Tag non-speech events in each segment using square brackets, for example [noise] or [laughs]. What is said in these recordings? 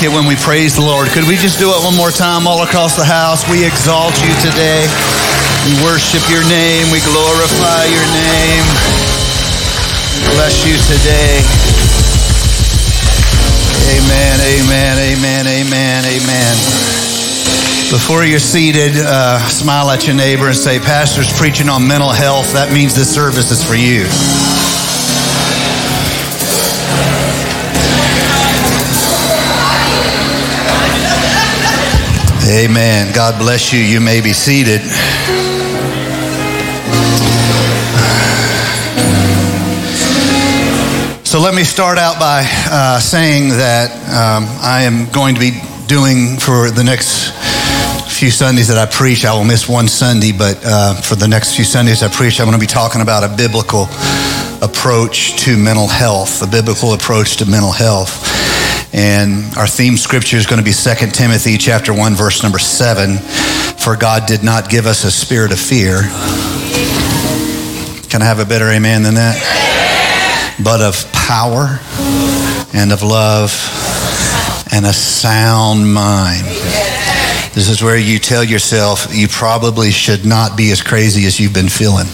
like it when we praise the Lord. Could we just do it one more time all across the house? We exalt you today. We worship your name. We glorify your name. We bless you today. Amen, amen, amen, amen, amen. Before you're seated, uh, smile at your neighbor and say, Pastor's preaching on mental health. That means this service is for you. Amen. God bless you. You may be seated. So let me start out by uh, saying that um, I am going to be doing for the next few Sundays that I preach. I will miss one Sunday, but uh, for the next few Sundays I preach, I'm going to be talking about a biblical approach to mental health, a biblical approach to mental health. And our theme scripture is going to be 2 Timothy chapter 1 verse number 7. For God did not give us a spirit of fear. Can I have a better amen than that? But of power and of love and a sound mind. This is where you tell yourself you probably should not be as crazy as you've been feeling.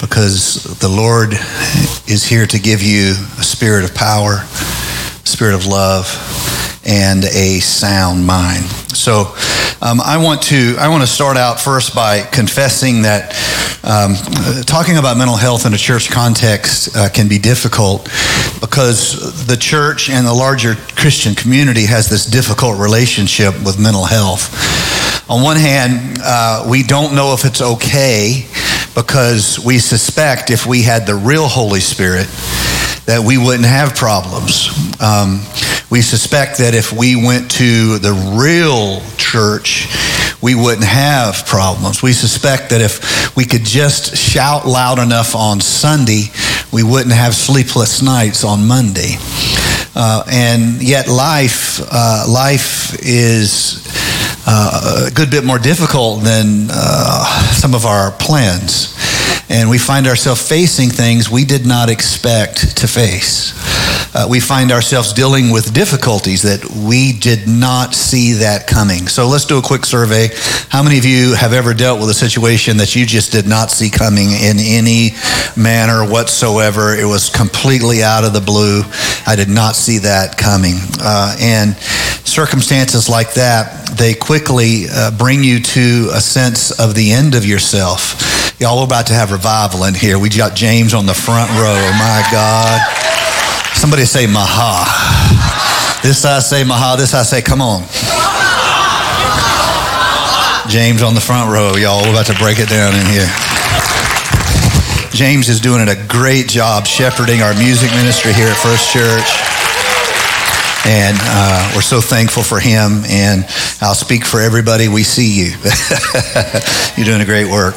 Because the Lord is here to give you a spirit of power spirit of love, and a sound mind. So, um, I want to I want to start out first by confessing that um, talking about mental health in a church context uh, can be difficult because the church and the larger Christian community has this difficult relationship with mental health. On one hand, uh, we don't know if it's okay because we suspect if we had the real Holy Spirit that we wouldn't have problems. Um, we suspect that if we went to the real church, we wouldn't have problems. We suspect that if we could just shout loud enough on Sunday, we wouldn't have sleepless nights on Monday. Uh, and yet, life, uh, life is uh, a good bit more difficult than uh, some of our plans and we find ourselves facing things we did not expect to face. Uh, we find ourselves dealing with difficulties that we did not see that coming. So let's do a quick survey. How many of you have ever dealt with a situation that you just did not see coming in any manner whatsoever? It was completely out of the blue. I did not see that coming. Uh, and circumstances like that, they quickly uh, bring you to a sense of the end of yourself Y'all, we're about to have revival in here. We got James on the front row. My God. Somebody say Maha. This I say Maha. This I say, come on. James on the front row, y'all. We're about to break it down in here. James is doing a great job shepherding our music ministry here at First Church. And uh, we're so thankful for him. And I'll speak for everybody. We see you. [laughs] You're doing a great work.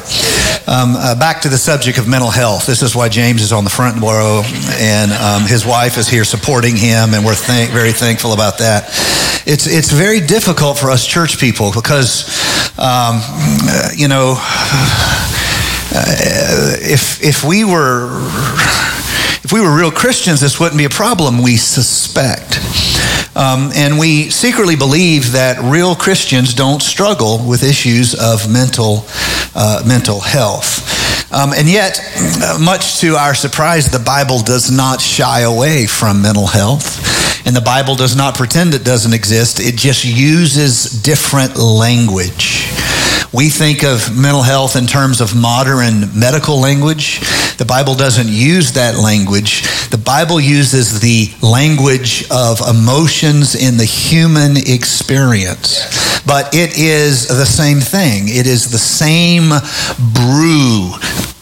Um, uh, back to the subject of mental health. This is why James is on the front row, and um, his wife is here supporting him, and we're th- very thankful about that. It's it's very difficult for us church people because, um, you know, uh, if if we were if we were real Christians, this wouldn't be a problem. We suspect. Um, and we secretly believe that real Christians don't struggle with issues of mental, uh, mental health. Um, and yet, uh, much to our surprise, the Bible does not shy away from mental health. And the Bible does not pretend it doesn't exist, it just uses different language. We think of mental health in terms of modern medical language. The Bible doesn't use that language. The Bible uses the language of emotions in the human experience. But it is the same thing. It is the same brew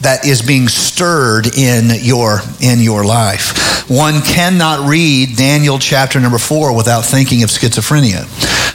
that is being stirred in your in your life. One cannot read Daniel chapter number 4 without thinking of schizophrenia.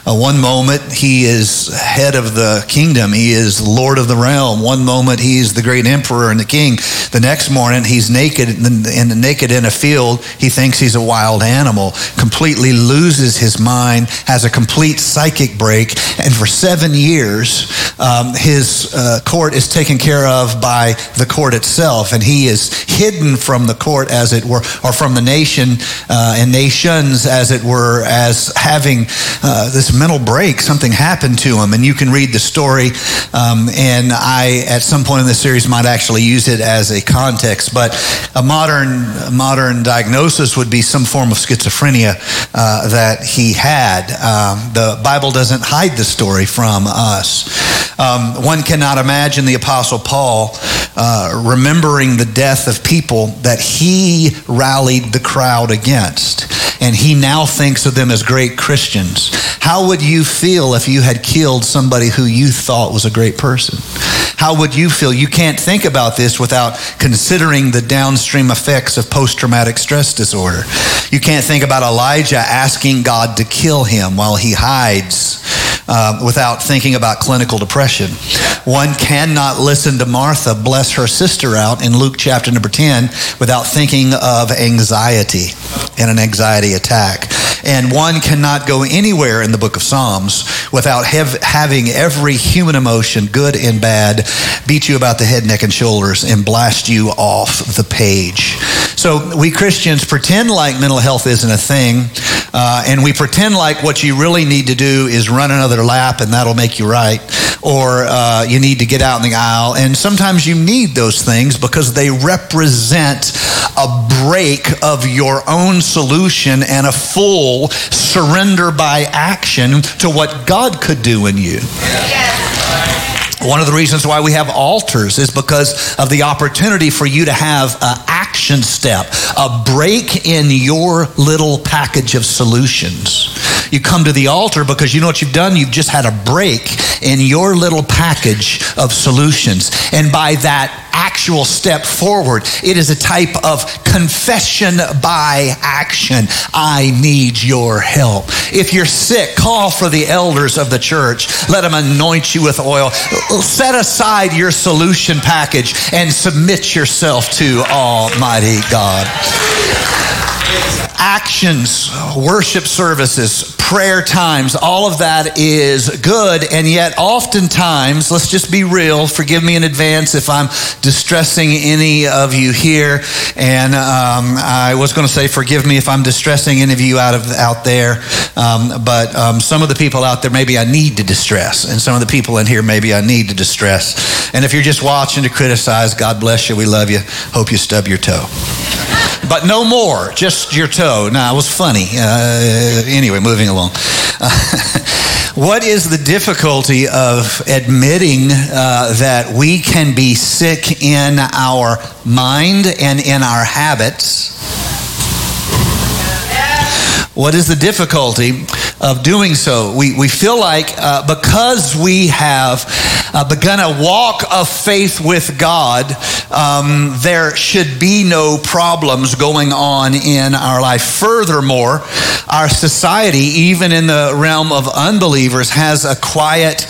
Uh, one moment he is head of the kingdom, he is lord of the realm. One moment he's the great emperor and the king. The next morning he's naked and naked in a field. He thinks he's a wild animal, completely loses his mind, has a complete psychic break, and for seven years um, his uh, court is taken care of by the court itself, and he is hidden from the court, as it were, or from the nation uh, and nations, as it were, as having uh, this mental break. Something happened to him, and you can read the story. Um, and I, at some point in the series, might actually use it as a context. But a modern modern diagnosis would be some form of schizophrenia uh, that he had. Um, the Bible doesn't hide the story from us. Um, one cannot imagine the Apostle Paul uh, remembering the death of people that he rallied the crowd against. And he now thinks of them as great Christians. How would you feel if you had killed somebody who you thought was a great person? How would you feel? You can't think about this without considering the downstream effects of post traumatic stress disorder. You can't think about Elijah asking God to kill him while he hides uh, without thinking about clinical depression. One cannot listen to Martha bless her sister out in Luke chapter number 10 without thinking of anxiety and an anxiety attack. And one cannot go anywhere in the book of Psalms without have, having every human emotion, good and bad, beat you about the head, neck, and shoulders and blast you off the page. So we Christians pretend like mental health isn't a thing, uh, and we pretend like what you really need to do is run another lap and that'll make you right, or uh, you need to get out in the aisle. And sometimes you need those things because they represent a break of your own solution and a full surrender by action to what God could do in you. One of the reasons why we have altars is because of the opportunity for you to have an action step, a break in your little package of solutions. You come to the altar because you know what you've done? You've just had a break in your little package of solutions. And by that actual step forward, it is a type of confession by action. I need your help. If you're sick, call for the elders of the church. Let them anoint you with oil. Set aside your solution package and submit yourself to Almighty God. Actions, worship services, prayer times, all of that is good. And yet, oftentimes, let's just be real, forgive me in advance if I'm distressing any of you here. And um, I was going to say, forgive me if I'm distressing any of you out, of, out there. Um, but um, some of the people out there, maybe I need to distress. And some of the people in here, maybe I need to distress. And if you're just watching to criticize, God bless you. We love you. Hope you stub your toe but no more, just your toe. Now, it was funny. Uh, anyway, moving along. [laughs] what is the difficulty of admitting uh, that we can be sick in our mind and in our habits? What is the difficulty of doing so? We, we feel like uh, because we have uh, begun a walk of faith with God, um, there should be no problems going on in our life. Furthermore, our society, even in the realm of unbelievers, has a quiet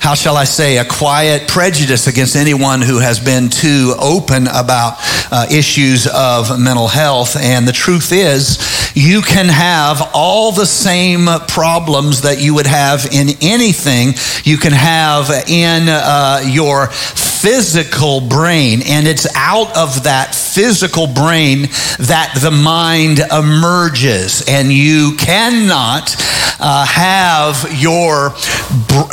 how shall I say, a quiet prejudice against anyone who has been too open about uh, issues of mental health. And the truth is, you can have all the same problems that you would have in anything you can have in uh, your physical brain. And it's out of that physical brain that the mind emerges. And you cannot uh, have your,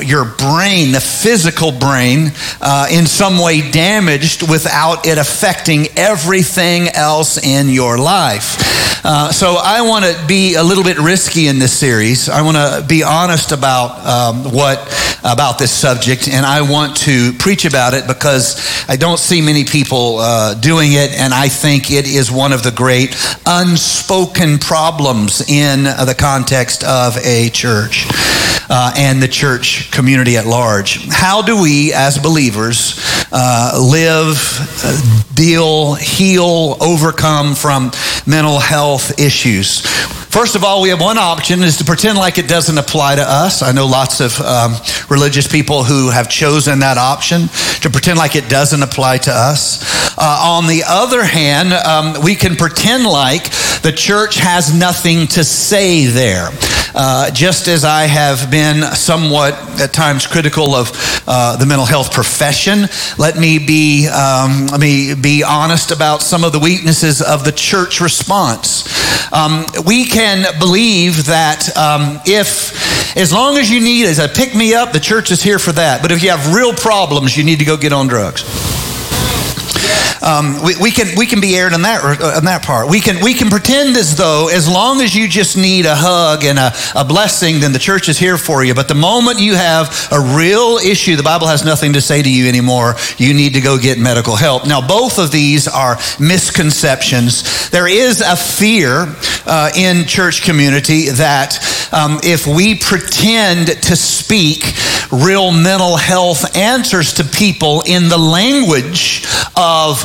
your brain, the physical brain, uh, in some way damaged without it affecting everything else in your life. Uh, so I want to be a little bit risky in this series. I want to be honest about um, what about this subject, and I want to preach about it because I don't see many people uh, doing it, and I think it is one of the great unspoken problems in the context of a church uh, and the church community at large. How do we, as believers, uh, live uh, deal, heal, overcome from mental health issues. First of all, we have one option is to pretend like it doesn't apply to us. I know lots of um, religious people who have chosen that option to pretend like it doesn't apply to us. Uh, on the other hand, um, we can pretend like the church has nothing to say there. Uh, just as I have been somewhat at times critical of uh, the mental health profession, let me be um, let me be honest about some of the weaknesses of the church response. Um, we can believe that um, if, as long as you need as a pick me up, the church is here for that. But if you have real problems, you need to go get on drugs. Um, we, we, can we can be aired on that on that part. We can we can pretend as though as long as you just need a hug and a, a blessing, then the church is here for you. But the moment you have a real issue, the Bible has nothing to say to you anymore. You need to go get medical help. Now, both of these are misconceptions. There is a fear uh, in church community that um, if we pretend to speak real mental health answers to people in the language of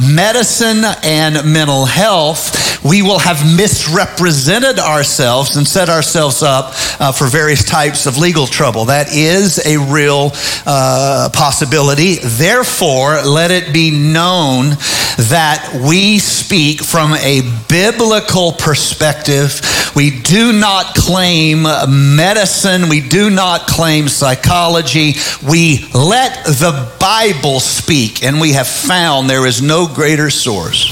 medicine and mental health, we will have misrepresented ourselves and set ourselves up uh, for various types of legal trouble. That is a real uh, possibility. Therefore, let it be known that we speak from a biblical perspective. We do not claim medicine, we do not claim psychology. We let the Bible speak, and we have found there is no greater source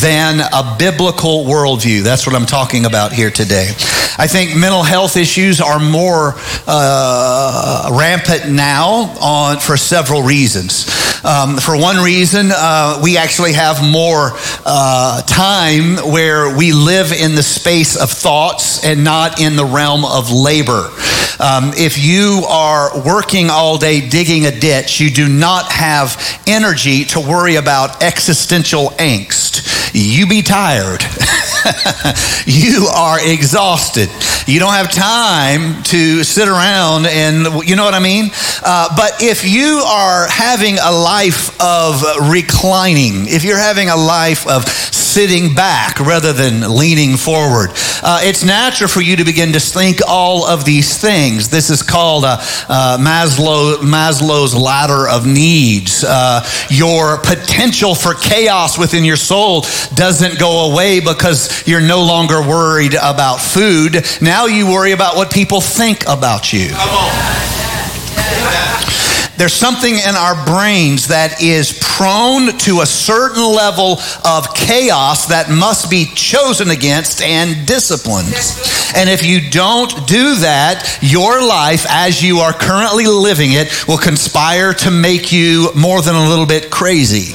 than a biblical worldview. That's what I'm talking about here today. I think mental health issues are more uh, rampant now on for several reasons. Um, for one reason, uh, we actually have more uh, time where we live in the space of thoughts and not in the realm of labor. Um, if you are working all day digging a ditch, you do not have energy to worry about existential angst. You be tired. [laughs] you are exhausted. You don't have time to sit around and, you know what I mean? Uh, but if you are having a life of reclining, if you're having a life of sitting back rather than leaning forward, uh, it's natural for you to begin to think all of these things. This is called a, uh, Maslow, Maslow's ladder of needs. Uh, your potential for chaos within your soul doesn't go away because you're no longer worried about food. Now you worry about what people think about you. Come on. There's something in our brains that is prone to a certain level of chaos that must be chosen against and disciplined. And if you don't do that, your life as you are currently living it will conspire to make you more than a little bit crazy.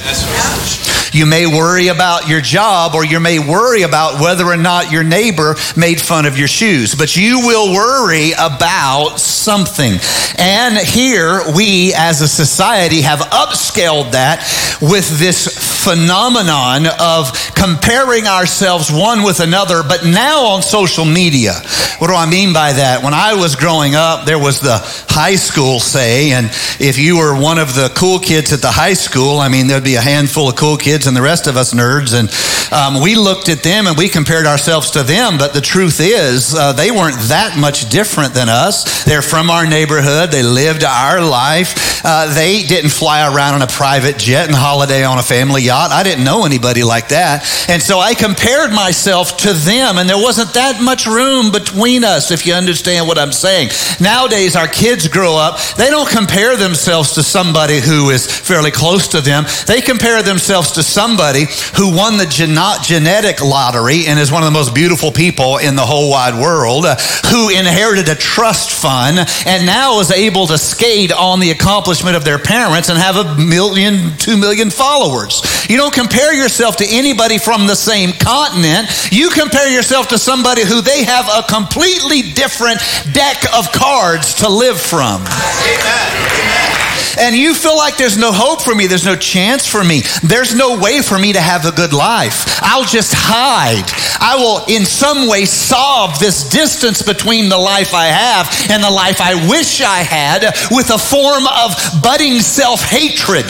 You may worry about your job or you may worry about whether or not your neighbor made fun of your shoes, but you will worry about something. And here we as a society have upscaled that with this phenomenon of comparing ourselves one with another, but now on social media. What do I mean by that? When I was growing up, there was the high school say, and if you were one of the cool kids at the high school, I mean, there'd be a handful of cool kids and the rest of us nerds, and um, we looked at them and we compared ourselves to them, but the truth is, uh, they weren't that much different than us. They're from our neighborhood, they lived our life. Uh, they didn't fly around on a private jet and holiday on a family yacht. I didn't know anybody like that. And so I compared myself to them, and there wasn't that much room between us, if you understand what I'm saying. Nowadays, our kids grow up, they don't compare themselves to somebody who is fairly close to them. They compare themselves to somebody who won the gen- genetic lottery and is one of the most beautiful people in the whole wide world, uh, who inherited a trust fund and now is able to skate on the accomplishment of their parents and have a million, two million followers. You don't compare yourself to anybody from the same continent. You compare yourself to somebody who they have a completely different deck of cards to live from. Amen. And you feel like there's no hope for me, there's no chance for me, there's no way for me to have a good life. I'll just hide. I will, in some way, solve this distance between the life I have and the life I wish I had with a form of budding self hatred.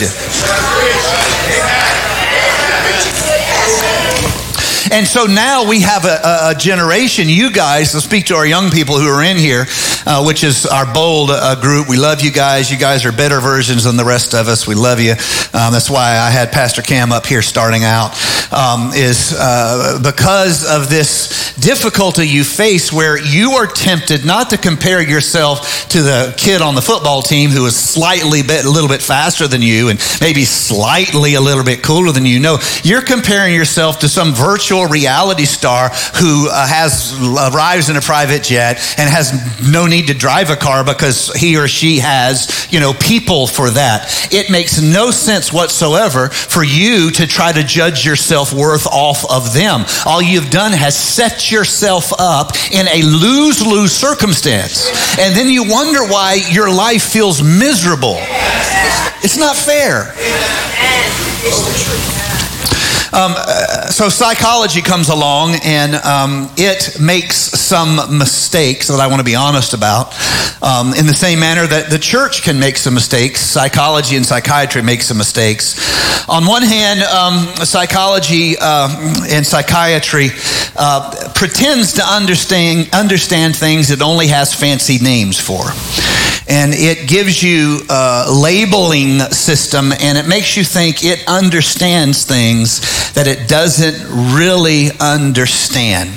And so now we have a, a, generation, you guys, to speak to our young people who are in here, uh, which is our bold uh, group. We love you guys. You guys are better versions than the rest of us. We love you. Um, that's why I had Pastor Cam up here starting out, um, is uh, because of this difficulty you face where you are tempted not to compare yourself to the kid on the football team who is slightly bit, a little bit faster than you and maybe slightly a little bit cooler than you. No, you're comparing yourself to some virtual reality star who uh, has arrives in a private jet and has no need to drive a car because he or she has, you know, people for that. It makes no sense whatsoever for you to try to judge your self-worth off of them. All you've done has set yourself up in a lose-lose circumstance. And then you wonder why your life feels miserable. It's not fair. Um, uh, so psychology comes along and um, it makes some mistakes that I want to be honest about. Um, in the same manner that the church can make some mistakes, psychology and psychiatry make some mistakes. On one hand, um, psychology uh, and psychiatry uh, pretends to understand understand things it only has fancy names for and it gives you a labeling system and it makes you think it understands things that it doesn't really understand.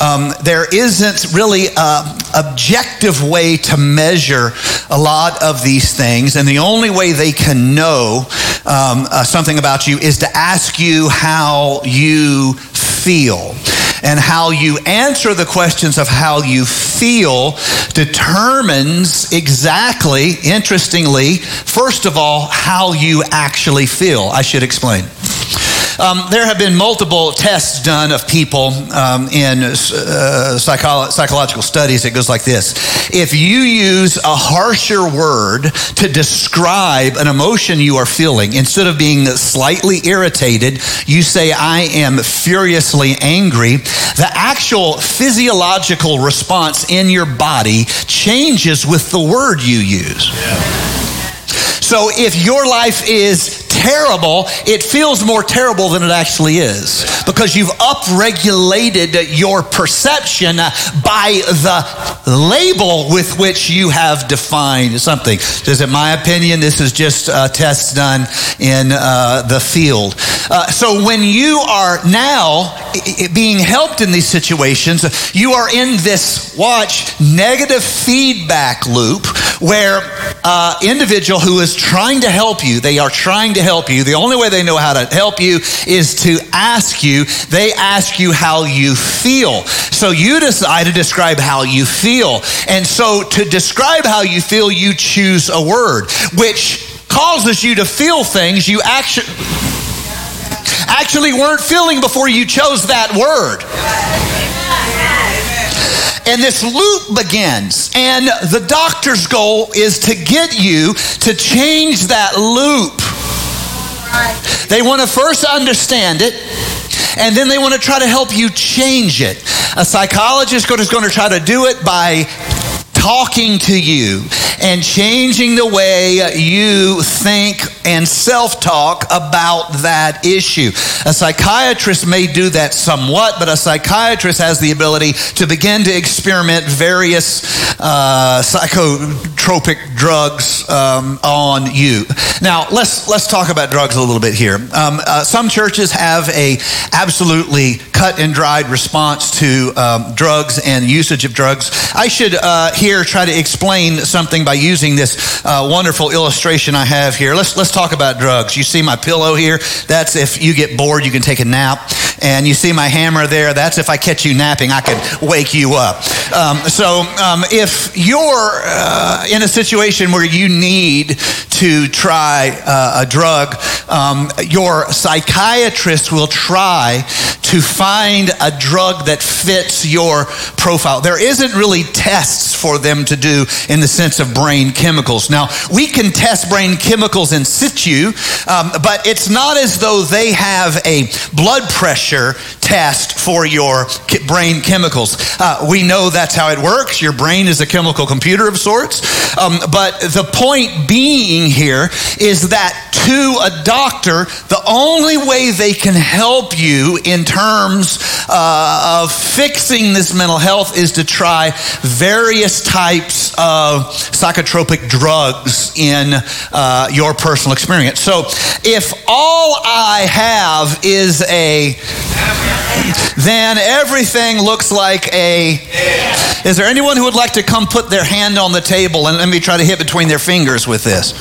Um, there isn't really an objective way to measure a lot of these things, and the only way they can know um, uh, something about you is to ask you how you feel and how you answer the questions of how you feel determines exactly, interestingly, first of all, how you actually feel. I should explain. Um, there have been multiple tests done of people um, in uh, psycholo- psychological studies. It goes like this If you use a harsher word to describe an emotion you are feeling, instead of being slightly irritated, you say, I am furiously angry, the actual physiological response in your body changes with the word you use. Yeah. So if your life is terrible, it feels more terrible than it actually is because you've upregulated your perception by the label with which you have defined something. Just in my opinion, this is just uh, tests done in uh, the field. Uh, so when you are now being helped in these situations, you are in this, watch, negative feedback loop where uh, individual who is trying to help you, they are trying to help you. The only way they know how to help you is to ask you. They ask you how you feel. So you decide to describe how you feel. And so to describe how you feel, you choose a word, which causes you to feel things you actually actually weren't feeling before you chose that word. And this loop begins. And the doctor's goal is to get you to change that loop. They want to first understand it, and then they want to try to help you change it. A psychologist is going to try to do it by talking to you and changing the way you think and self talk about that issue. A psychiatrist may do that somewhat, but a psychiatrist has the ability to begin to experiment various uh, psychotropic drugs um, on you. Now, let's let's talk about drugs a little bit here. Um, uh, some churches have a absolutely cut and dried response to um, drugs and usage of drugs. I should uh, try to explain something by using this uh, wonderful illustration I have here. Let's let's talk about drugs. You see my pillow here? That's if you get bored, you can take a nap. And you see my hammer there? That's if I catch you napping, I can wake you up. Um, so um, if you're uh, in a situation where you need to try uh, a drug, um, your psychiatrist will try to find a drug that fits your profile. There isn't really tests for them to do in the sense of brain chemicals. Now, we can test brain chemicals in situ, um, but it's not as though they have a blood pressure test for your brain chemicals. Uh, we know that's how it works. Your brain is a chemical computer of sorts. Um, but the point being here is that to a doctor, the only way they can help you in terms uh, of fixing this mental health is to try various types of psychotropic drugs in uh, your personal experience. So if all I have is a then everything looks like a. Is there anyone who would like to come put their hand on the table and let me try to hit between their fingers with this?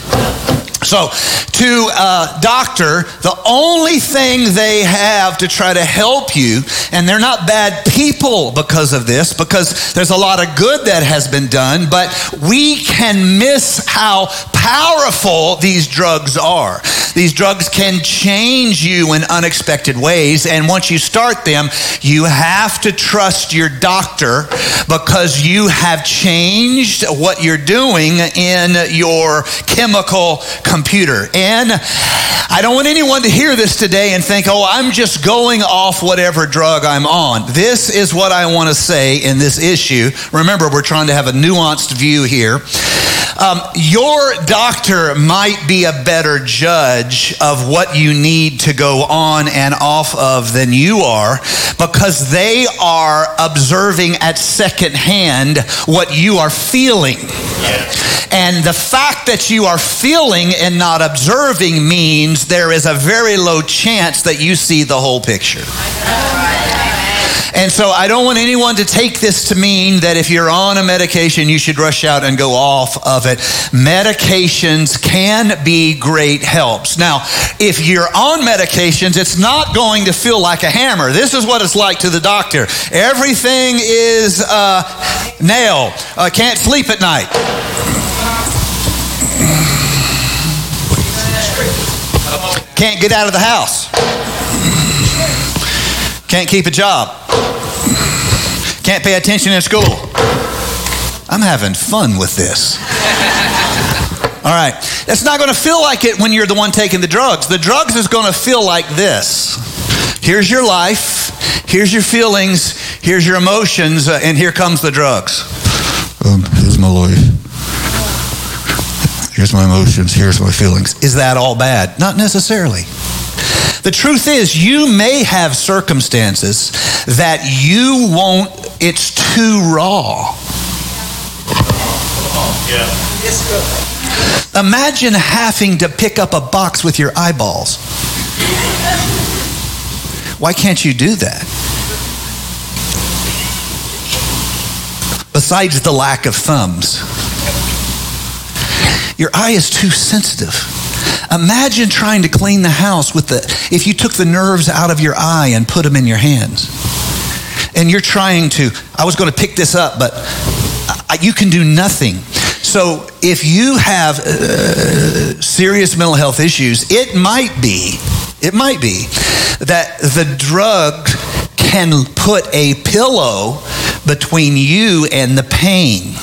So, to a doctor, the only thing they have to try to help you, and they're not bad people because of this, because there's a lot of good that has been done, but we can miss how powerful these drugs are. These drugs can change you in unexpected ways, and once you start them, you have to trust your doctor because you have changed what you're doing in your chemical computer. And I don't want anyone to hear this today and think, oh, I'm just going off whatever drug I'm on. This is what I want to say in this issue. Remember, we're trying to have a nuanced view here. Um, your doctor might be a better judge of what you need to go on and off of than you are because they are observing at second hand what you are feeling. And the fact that you are feeling and not observing means there is a very low chance that you see the whole picture. And so I don't want anyone to take this to mean that if you're on a medication, you should rush out and go off of it. Medications can be great helps. Now, if you're on medications, it's not going to feel like a hammer. This is what it's like to the doctor. Everything is uh, nail. Uh, can't sleep at night. Can't get out of the house. Can't keep a job. Can't pay attention in school. I'm having fun with this. All right. It's not going to feel like it when you're the one taking the drugs. The drugs is going to feel like this. Here's your life. Here's your feelings. Here's your emotions. Uh, and here comes the drugs. Um, here's my life. Here's my emotions. Here's my feelings. Is that all bad? Not necessarily. The truth is, you may have circumstances that you won't, it's too raw. Imagine having to pick up a box with your eyeballs. Why can't you do that? Besides the lack of thumbs, your eye is too sensitive. Imagine trying to clean the house with the, if you took the nerves out of your eye and put them in your hands. And you're trying to, I was going to pick this up, but I, you can do nothing. So if you have uh, serious mental health issues, it might be, it might be that the drug can put a pillow between you and the pain.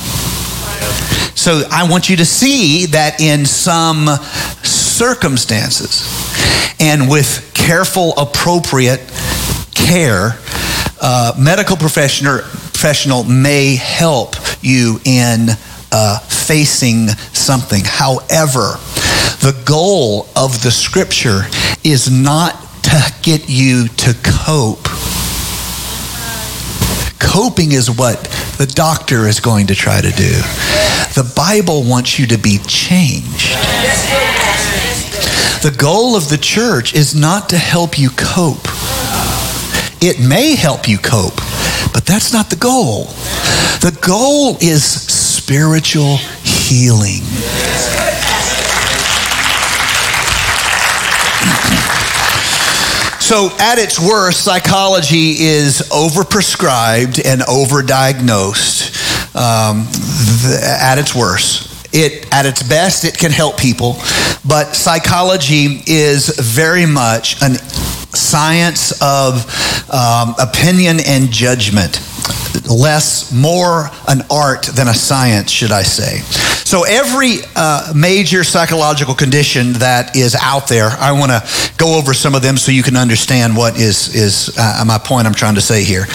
So I want you to see that in some circumstances and with careful, appropriate care, uh, medical professional, professional may help you in uh, facing something. However, the goal of the scripture is not to get you to cope. Coping is what the doctor is going to try to do. The Bible wants you to be changed. The goal of the church is not to help you cope. It may help you cope, but that's not the goal. The goal is spiritual healing. So, at its worst, psychology is overprescribed and overdiagnosed. Um, at its worst, it at its best, it can help people, but psychology is very much a science of um, opinion and judgment. Less, more an art than a science, should I say. So, every uh, major psychological condition that is out there, I want to go over some of them so you can understand what is, is uh, my point I'm trying to say here.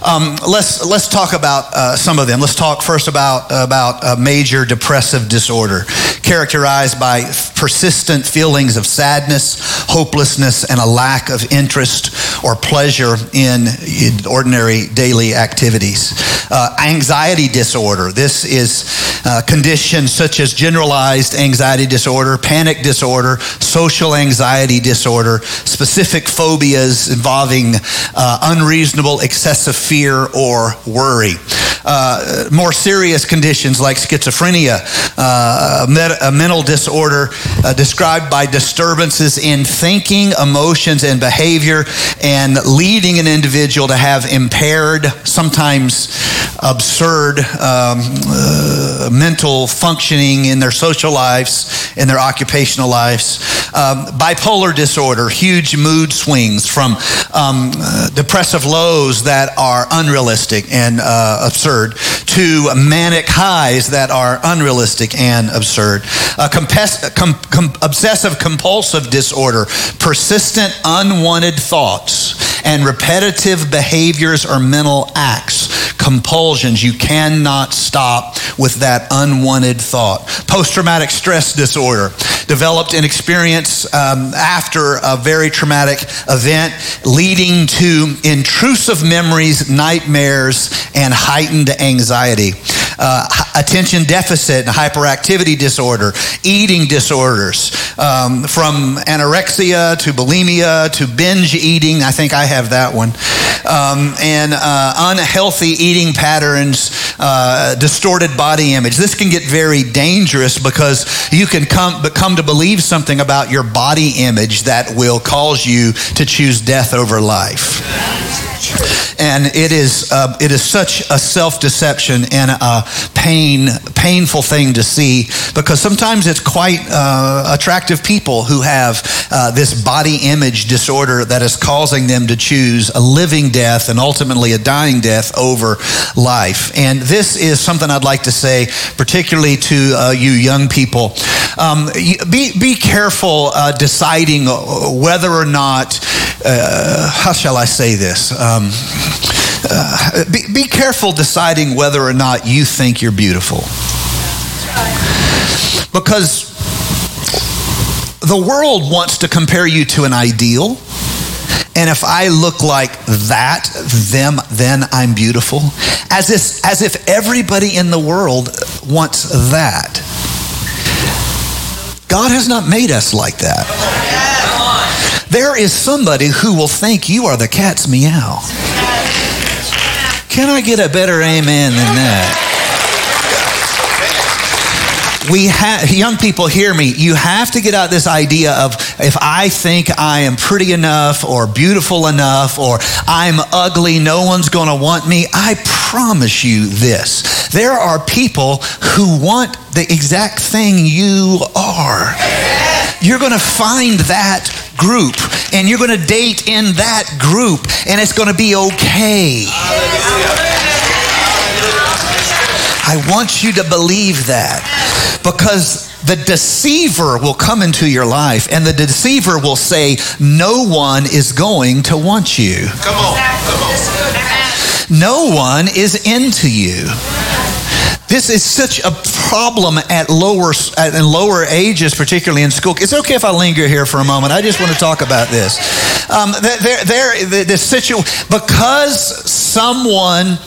Um, let's, let's talk about uh, some of them. Let's talk first about, about a major depressive disorder characterized by persistent feelings of sadness, hopelessness, and a lack of interest or pleasure in ordinary daily activities. Uh, anxiety disorder. This is uh, conditions such as generalized anxiety disorder, panic disorder, social anxiety disorder, specific phobias involving uh, unreasonable excessive fear or worry. Uh, more serious conditions like schizophrenia, uh, a, mental disorder uh, described by disturbances in thinking, emotions, and behavior, and leading an individual to have impaired, sometimes absurd um, uh, mental functioning in their social lives, in their occupational lives. Um, bipolar disorder, huge mood swings from um, uh, depressive lows that are unrealistic and uh, absurd to manic highs that are unrealistic and absurd. Compes- com- com- obsessive compulsive disorder, persistent unwanted thoughts and repetitive behaviors or mental acts, compulsions. You cannot stop with that unwanted thought. Post traumatic stress disorder, developed an experience um, after a very traumatic event, leading to intrusive memories, nightmares, and heightened anxiety. Uh, attention deficit and hyperactivity disorder, eating disorders, um, from anorexia to bulimia to binge eating. I think I have that one. Um, and uh, unhealthy eating patterns, uh, distorted body image. This can get very dangerous because you can come, come to believe something about your body image that will cause you to choose death over life. And it is, uh, it is such a self deception and a pain, painful thing to see because sometimes it's quite uh, attractive people who have uh, this body image disorder that is causing them to choose a living death and ultimately a dying death over life. And this is something I'd like to say, particularly to uh, you young people. Um, be, be careful uh, deciding whether or not, uh, how shall I say this? Um, uh, be, be careful deciding whether or not you think you're beautiful. Because the world wants to compare you to an ideal. And if I look like that, them, then I'm beautiful. As if, as if everybody in the world wants that. God has not made us like that. There is somebody who will think you are the cat's meow. Can I get a better amen than that? We have young people hear me. You have to get out this idea of if i think i am pretty enough or beautiful enough or i'm ugly no one's going to want me i promise you this. There are people who want the exact thing you are. You're going to find that group and you're going to date in that group and it's going to be okay. I want you to believe that because the deceiver will come into your life and the deceiver will say, No one is going to want you. Come on, come on. No one is into you. This is such a problem at lower at in lower ages, particularly in school. It's okay if I linger here for a moment. I just want to talk about this. Um, there, there, the, the situation because someone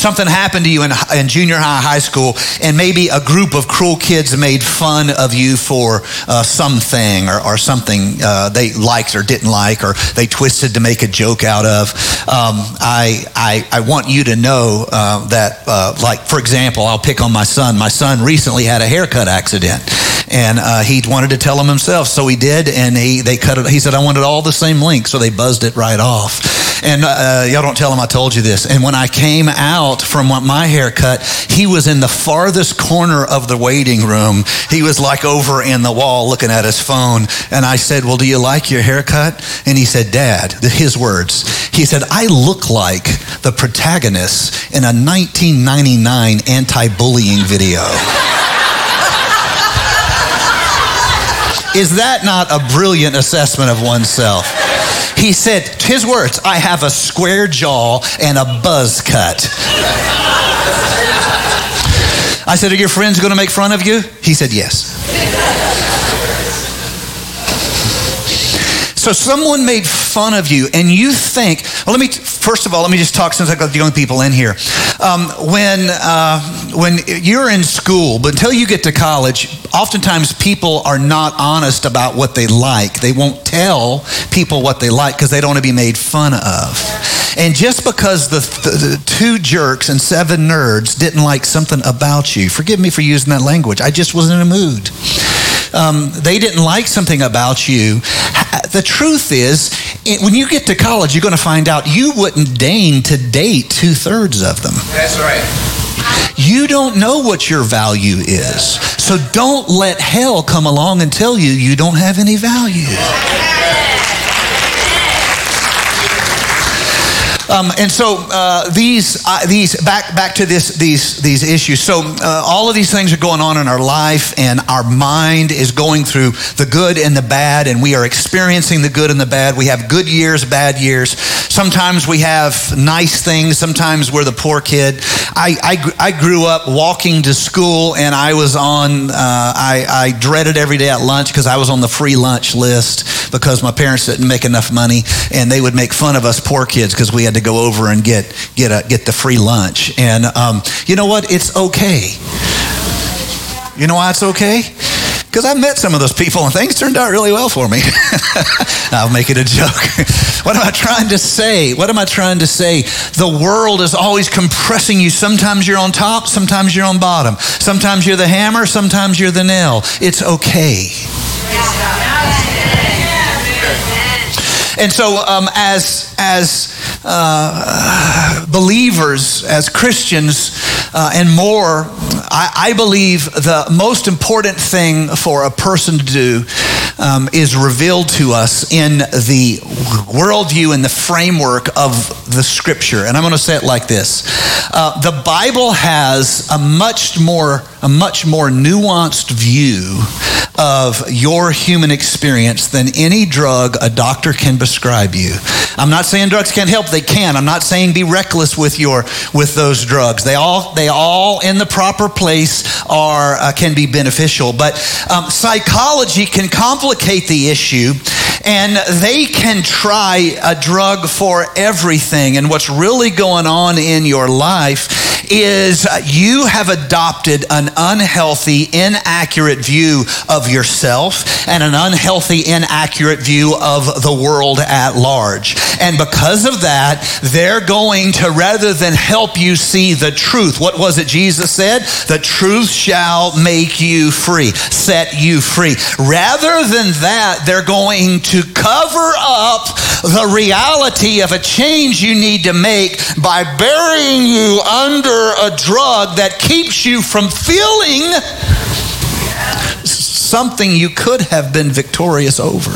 something happened to you in, in, junior high, high school, and maybe a group of cruel kids made fun of you for uh, something or, or something uh, they liked or didn't like, or they twisted to make a joke out of. Um, I, I, I, want you to know uh, that, uh, like, for example, I'll pick on my son. My son recently had a haircut accident and uh, he wanted to tell him himself, so he did, and he they cut it. He said, "I wanted all the same length," so they buzzed it right off. And uh, y'all don't tell him I told you this. And when I came out from my haircut, he was in the farthest corner of the waiting room. He was like over in the wall looking at his phone. And I said, Well, do you like your haircut? And he said, Dad, his words, he said, I look like the protagonist in a 1999 anti bullying video. [laughs] Is that not a brilliant assessment of oneself? He said, his words, I have a square jaw and a buzz cut. I said, Are your friends going to make fun of you? He said, Yes. So someone made fun of you, and you think, well, let me, first of all, let me just talk since I got the young people in here. Um, when, uh, when you're in school, but until you get to college, oftentimes people are not honest about what they like. They won't tell people what they like because they don't want to be made fun of. And just because the, the, two jerks and seven nerds didn't like something about you, forgive me for using that language, I just wasn't in a mood. Um, they didn't like something about you. The truth is, it, when you get to college, you're going to find out you wouldn't deign to date two thirds of them. That's right. You don't know what your value is. So don't let hell come along and tell you you don't have any value. Um, and so uh, these uh, these back back to this these these issues. So uh, all of these things are going on in our life, and our mind is going through the good and the bad, and we are experiencing the good and the bad. We have good years, bad years. Sometimes we have nice things. Sometimes we're the poor kid. I I, I grew up walking to school, and I was on. Uh, I I dreaded every day at lunch because I was on the free lunch list because my parents didn't make enough money, and they would make fun of us poor kids because we had to to go over and get get a, get the free lunch. And um, you know what? It's okay. You know why it's okay? Because I met some of those people and things turned out really well for me. [laughs] I'll make it a joke. [laughs] what am I trying to say? What am I trying to say? The world is always compressing you. Sometimes you're on top, sometimes you're on bottom. Sometimes you're the hammer, sometimes you're the nail. It's okay. And so, um, as as uh, believers, as Christians, uh, and more, I, I, believe the most important thing for a person to do um, is revealed to us in the worldview and the framework of the Scripture. And I'm going to say it like this: uh, the Bible has a much more a much more nuanced view of your human experience than any drug a doctor can prescribe you. I'm not saying drugs can't help; they can. I'm not saying be reckless with your with those drugs. They all they all in the proper place are uh, can be beneficial. But um, psychology can complicate the issue, and they can try a drug for everything. And what's really going on in your life is uh, you have adopted an unhealthy, inaccurate view of yourself and an unhealthy, inaccurate view of the world at large. And because of that, they're going to, rather than help you see the truth, what was it Jesus said? The truth shall make you free, set you free. Rather than that, they're going to cover up the reality of a change you need to make by burying you under a drug that keeps you from feeling something you could have been victorious over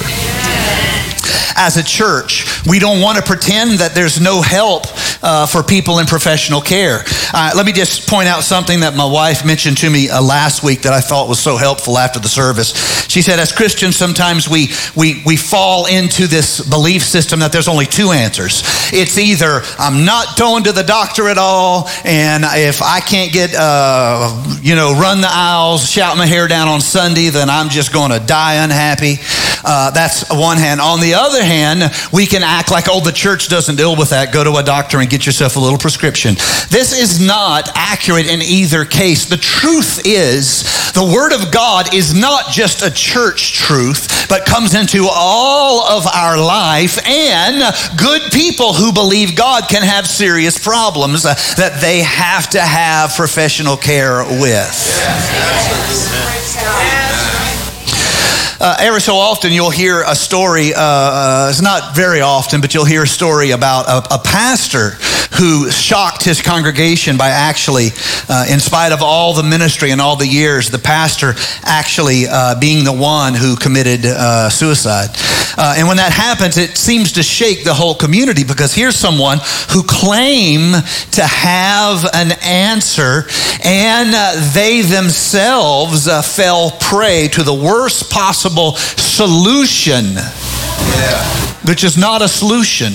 as a church. We don't want to pretend that there's no help uh, for people in professional care. Uh, let me just point out something that my wife mentioned to me uh, last week that I thought was so helpful after the service. She said, as Christians, sometimes we, we, we fall into this belief system that there's only two answers. It's either I'm not going to the doctor at all, and if I can't get, uh, you know, run the aisles, shout my hair down on Sunday, then I'm just going to die unhappy. Uh, that's one hand. On the other hand, we can act like, oh, the church doesn't deal with that. Go to a doctor and get yourself a little prescription. This is not accurate in either case. The truth is, the Word of God is not just a church truth, but comes into all of our life. And good people who believe God can have serious problems uh, that they have to have professional care with. Uh, every so often, you'll hear a story. Uh, uh, it's not very often, but you'll hear a story about a, a pastor who shocked his congregation by actually, uh, in spite of all the ministry and all the years, the pastor actually uh, being the one who committed uh, suicide. And when that happens, it seems to shake the whole community because here's someone who claim to have an answer and they themselves fell prey to the worst possible solution, yeah. which is not a solution.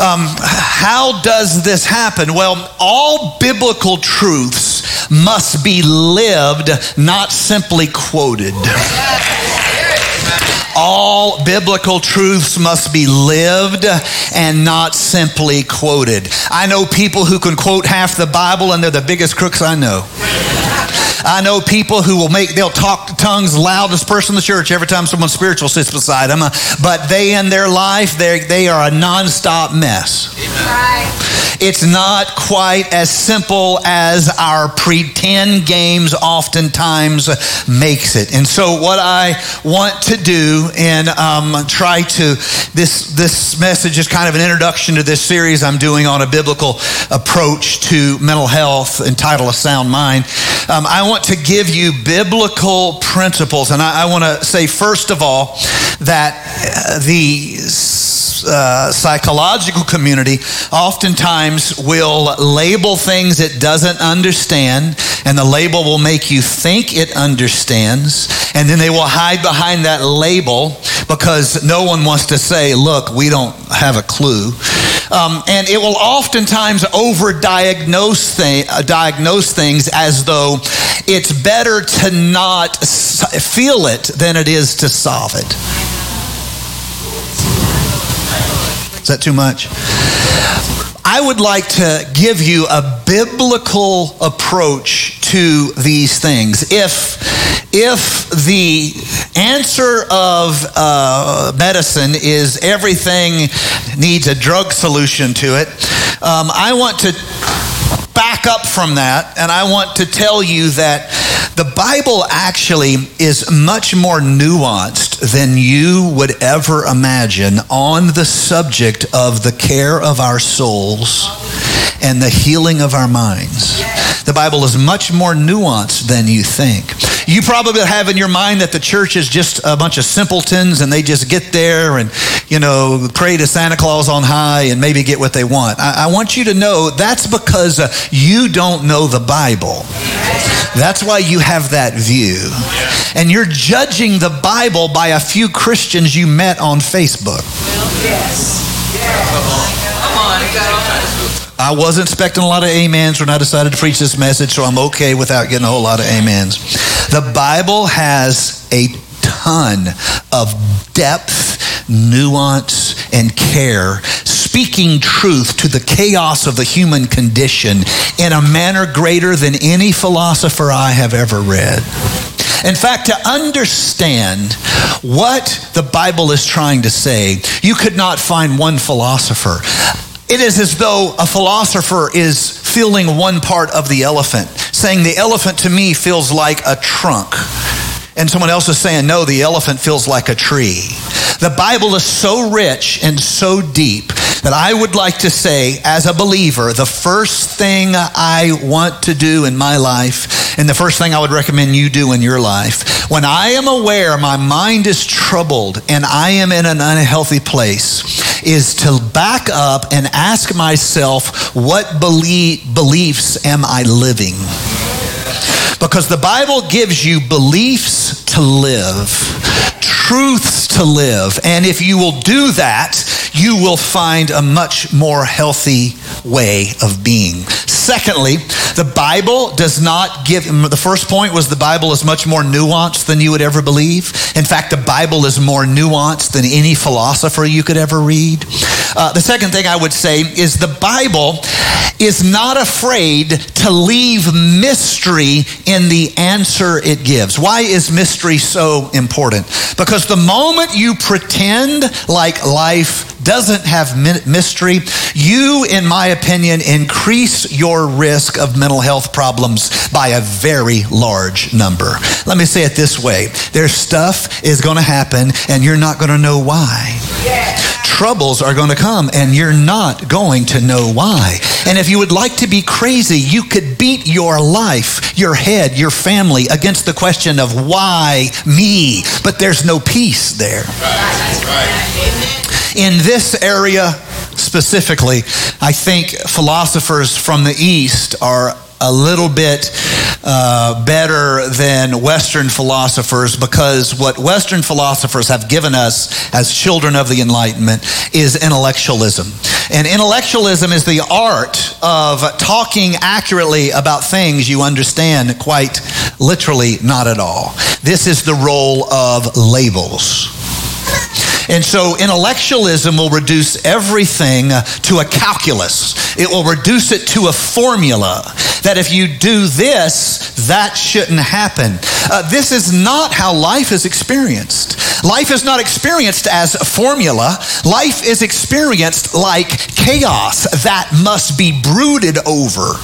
Um, how does this happen? Well, all biblical truths must be lived, not simply quoted. All biblical truths must be lived and not simply quoted. I know people who can quote half the Bible and they're the biggest crooks I know. I know people who will make, they'll talk tongues loudest person in the church every time someone spiritual sits beside them, but they in their life, they are a nonstop mess. Right. It's not quite as simple as our pretend games oftentimes makes it. And so what I want to do and um, try to, this, this message is kind of an introduction to this series I'm doing on a biblical approach to mental health entitled A Sound Mind. Um, I want to give you biblical principles. And I, I want to say, first of all, that the uh, psychological community oftentimes will label things it doesn't understand, and the label will make you think it understands, and then they will hide behind that label because no one wants to say, Look, we don't have a clue. Um, and it will oftentimes overdiagnose uh, diagnose things as though it's better to not feel it than it is to solve it. Is that too much? I would like to give you a biblical approach to these things. If, if the answer of uh, medicine is everything needs a drug solution to it, um, I want to back up from that and I want to tell you that the Bible actually is much more nuanced than you would ever imagine on the subject of the care of our souls and the healing of our minds. The Bible is much more nuanced than you think. You probably have in your mind that the church is just a bunch of simpletons and they just get there and, you know, pray to Santa Claus on high and maybe get what they want. I, I want you to know that's because uh, you don't know the Bible. That's why you have that view. And you're judging the Bible by a few Christians you met on Facebook. Yes. Come on. I wasn't expecting a lot of amens when I decided to preach this message, so I'm okay without getting a whole lot of amens. The Bible has a ton of depth, nuance, and care, speaking truth to the chaos of the human condition in a manner greater than any philosopher I have ever read. In fact, to understand what the Bible is trying to say, you could not find one philosopher. It is as though a philosopher is feeling one part of the elephant, saying the elephant to me feels like a trunk. And someone else is saying, no, the elephant feels like a tree. The Bible is so rich and so deep that I would like to say, as a believer, the first thing I want to do in my life, and the first thing I would recommend you do in your life, when I am aware my mind is troubled and I am in an unhealthy place, is to back up and ask myself, what belie- beliefs am I living? Because the Bible gives you beliefs to live, truths to live. And if you will do that, you will find a much more healthy way of being. Secondly, the Bible does not give, the first point was the Bible is much more nuanced than you would ever believe. In fact, the Bible is more nuanced than any philosopher you could ever read. Uh, the second thing I would say is the Bible is not afraid to leave mystery in the answer it gives. Why is mystery so important? Because the moment you pretend like life doesn't have mystery, you, in my opinion, increase your risk of mental health problems by a very large number. Let me say it this way there's stuff is going to happen and you're not going to know why. Yeah. troubles are going to come and you're not going to know why. And if you would like to be crazy, you could beat your life, your head, your family against the question of why me, but there's no peace there. In this area specifically, I think philosophers from the East are a little bit uh, better than Western philosophers because what Western philosophers have given us as children of the Enlightenment is intellectualism. And intellectualism is the art of talking accurately about things you understand quite literally not at all. This is the role of labels. And so intellectualism will reduce everything to a calculus. It will reduce it to a formula that if you do this, that shouldn't happen. Uh, this is not how life is experienced. Life is not experienced as a formula. Life is experienced like chaos that must be brooded over.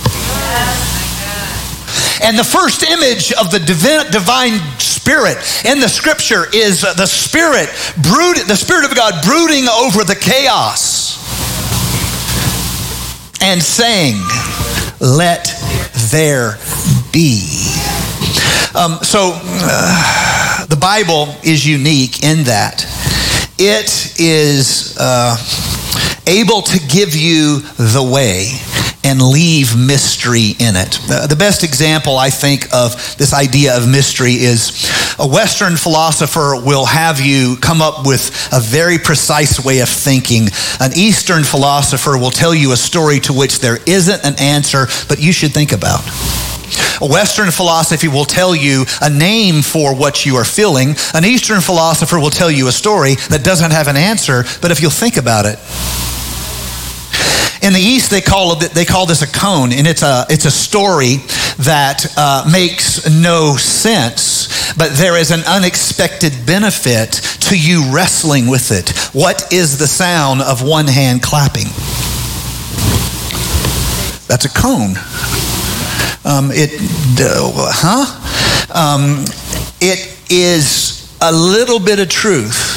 And the first image of the divine spirit in the scripture is the spirit brood the spirit of God brooding over the chaos and saying, "Let there be." Um, so uh, the Bible is unique in that it is uh, able to give you the way and leave mystery in it. The best example, I think, of this idea of mystery is a Western philosopher will have you come up with a very precise way of thinking. An Eastern philosopher will tell you a story to which there isn't an answer, but you should think about. A Western philosophy will tell you a name for what you are feeling. An Eastern philosopher will tell you a story that doesn't have an answer, but if you'll think about it, in the East, they call it, they call this a koan, and it's a it's a story that uh, makes no sense, but there is an unexpected benefit to you wrestling with it. What is the sound of one hand clapping? That's a koan. Um, it, uh, huh? Um, it is a little bit of truth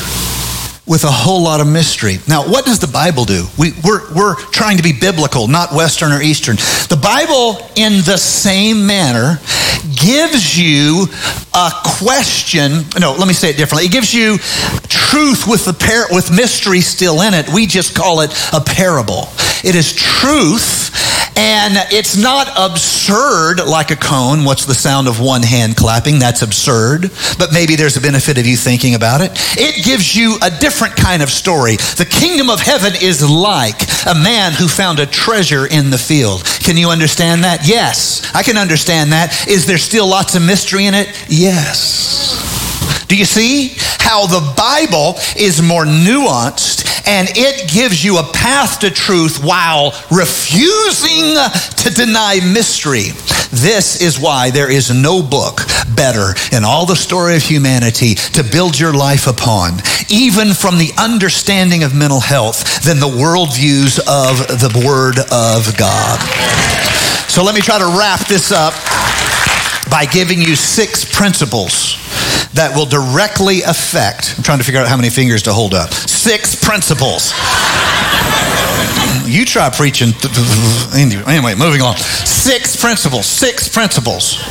with a whole lot of mystery. Now, what does the Bible do? We, we're, we're trying to be biblical, not Western or Eastern. The Bible, in the same manner, gives you a question. No, let me say it differently. It gives you truth with the par- with mystery still in it. We just call it a parable. It is truth and it's not absurd like a koan. What's the sound of one hand clapping? That's absurd. But maybe there's a benefit of you thinking about it. It gives you a different kind of story. The kingdom of heaven is like a man who found a treasure in the field. Can you understand that? Yes, I can understand that. Is there still lots of mystery in it? Yes. Do you see how the Bible is more nuanced and it gives you a path to truth while refusing to deny mystery. This is why there is no book better in all the story of humanity to build your life upon, even from the understanding of mental health, than the worldviews of the Word of God. So let me try to wrap this up by giving you six principles that will directly affect. I'm trying to figure out how many fingers to hold up. Six principles. you try preaching. Anyway, moving on. Six principles. Six principles.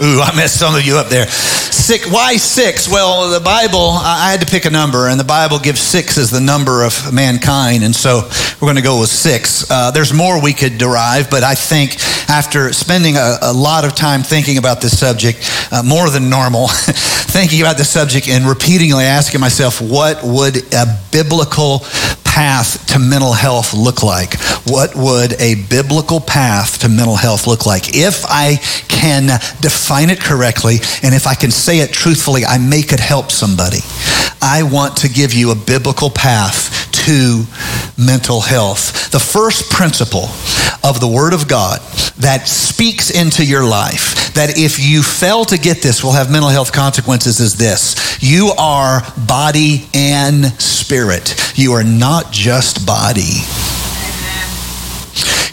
Ooh, I messed some of you up there. Six, why six? Well, the Bible, I had to pick a number, and the Bible gives six as the number of mankind, and so we're going to go with six. Uh, there's more we could derive, but I think after spending a, a lot of time thinking about this subject, uh, more than normal, [laughs] thinking about this subject and repeatedly asking myself, what would a biblical path to mental health look like? What would a biblical path to mental health look like? If I can define it correctly and if I can say it truthfully, I may could help somebody. I want to give you a biblical path to mental health. The first principle of the Word of God that speaks into your life, that if you fail to get this will have mental health consequences, is this. You are body and spirit. You are not just body.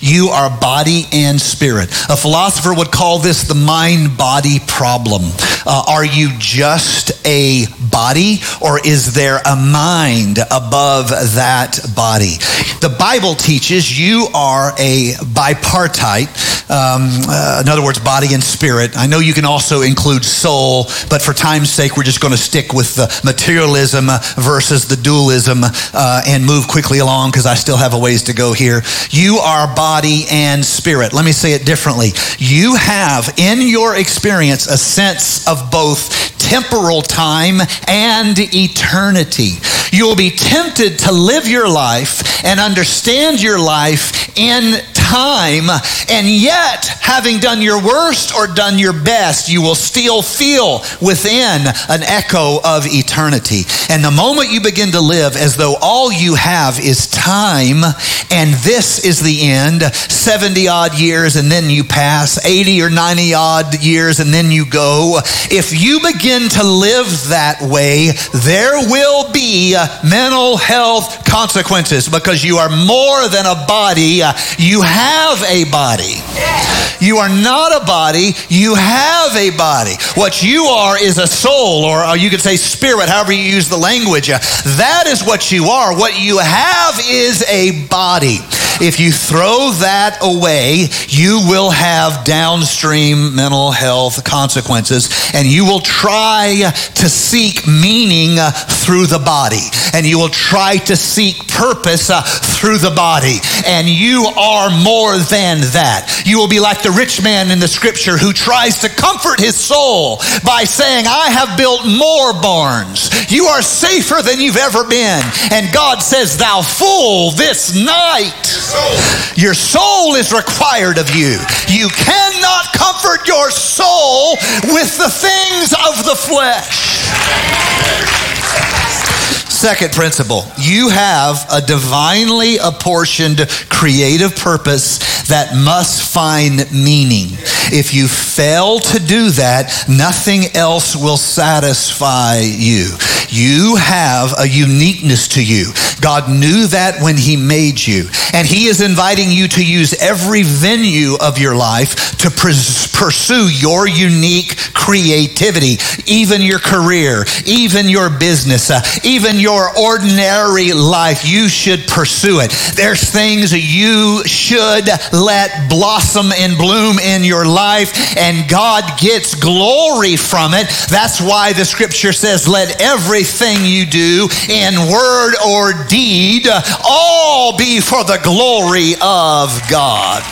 You are body and spirit. A philosopher would call this the mind body problem. Uh, are you just a body or is there a mind above that body? The Bible teaches you are a bipartite. Um, uh, in other words, body and spirit. I know you can also include soul, but for time's sake, we're just going to stick with the materialism versus the dualism uh, and move quickly along because I still have a ways to go here. You are body and spirit. Let me say it differently. You have in your experience a sense of both temporal time and eternity. You will be tempted to live your life and understand your life in time, and yet, having done your worst or done your best, you will still feel within an echo of eternity. And the moment you begin to live as though all you have is time, and this is the end 70 odd years, and then you pass 80 or 90 odd years, and then you go. If you begin to live that way, there will be mental health consequences because you are more than a body. You have a body. You are not a body, you have a body. What you are is a soul, or you could say spirit, however you use the language. That is what you are. What you have is a body. If you throw that away, you will have downstream mental health consequences, and you will try to seek meaning uh, through the body, and you will try to seek purpose uh, through the body, and you are more than that. You will be like the rich man in the scripture who tries to comfort his soul by saying, I have built more barns. You are safer than you've ever been. And God says, Thou fool, this night your soul is required of you. You cannot comfort your soul with the things of the flesh. Second principle you have a divinely apportioned creative purpose that must find meaning. If you fail to do that, nothing else will satisfy you. You have a uniqueness to you. God knew that when He made you. And He is inviting you to use every venue of your life to pres- pursue your unique creativity, even your career, even your business, uh, even your ordinary life. You should pursue it. There's things you should let blossom and bloom in your life, and God gets glory from it. That's why the scripture says, Let everything you do in word or deed all be for the glory of God.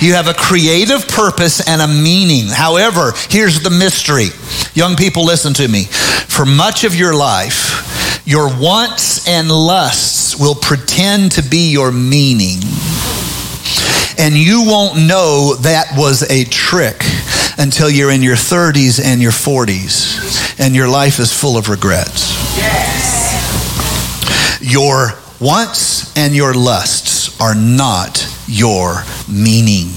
You have a creative purpose and a meaning. However, here's the mystery. Young people, listen to me. For much of your life, your wants and lusts will pretend to be your meaning. And you won't know that was a trick until you're in your 30s and your 40s, and your life is full of regrets. Yes. Your wants and your lusts are not your meaning.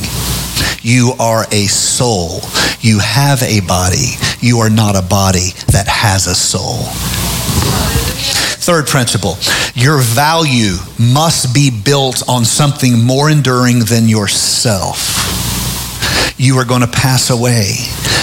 You are a soul. You have a body. You are not a body that has a soul. Third principle your value must be built on something more enduring than yourself. You are going to pass away.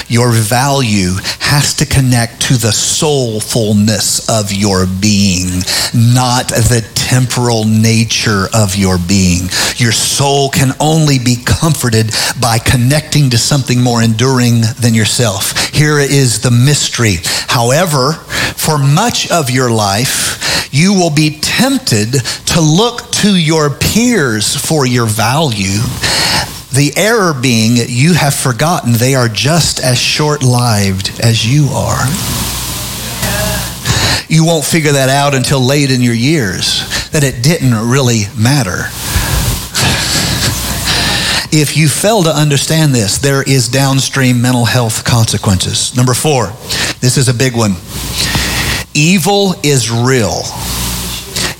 Your value has to connect to the soulfulness of your being, not the temporal nature of your being. Your soul can only be comforted by connecting to something more enduring than yourself. Here is the mystery. However, for much of your life, you will be tempted to look to your peers for your value. The error being you have forgotten they are just as short lived as you are. You won't figure that out until late in your years, that it didn't really matter. If you fail to understand this, there is downstream mental health consequences. Number four, this is a big one. Evil is real.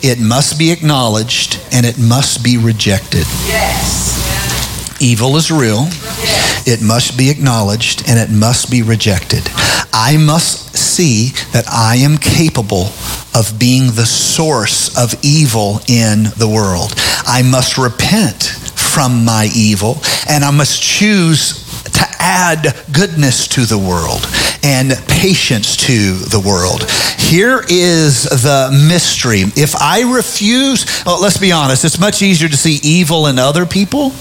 It must be acknowledged and it must be rejected. Yes. Evil is real. It must be acknowledged and it must be rejected. I must see that I am capable of being the source of evil in the world. I must repent from my evil, and I must choose to add goodness to the world and patience to the world. Here is the mystery. If I refuse, well, let's be honest, it's much easier to see evil in other people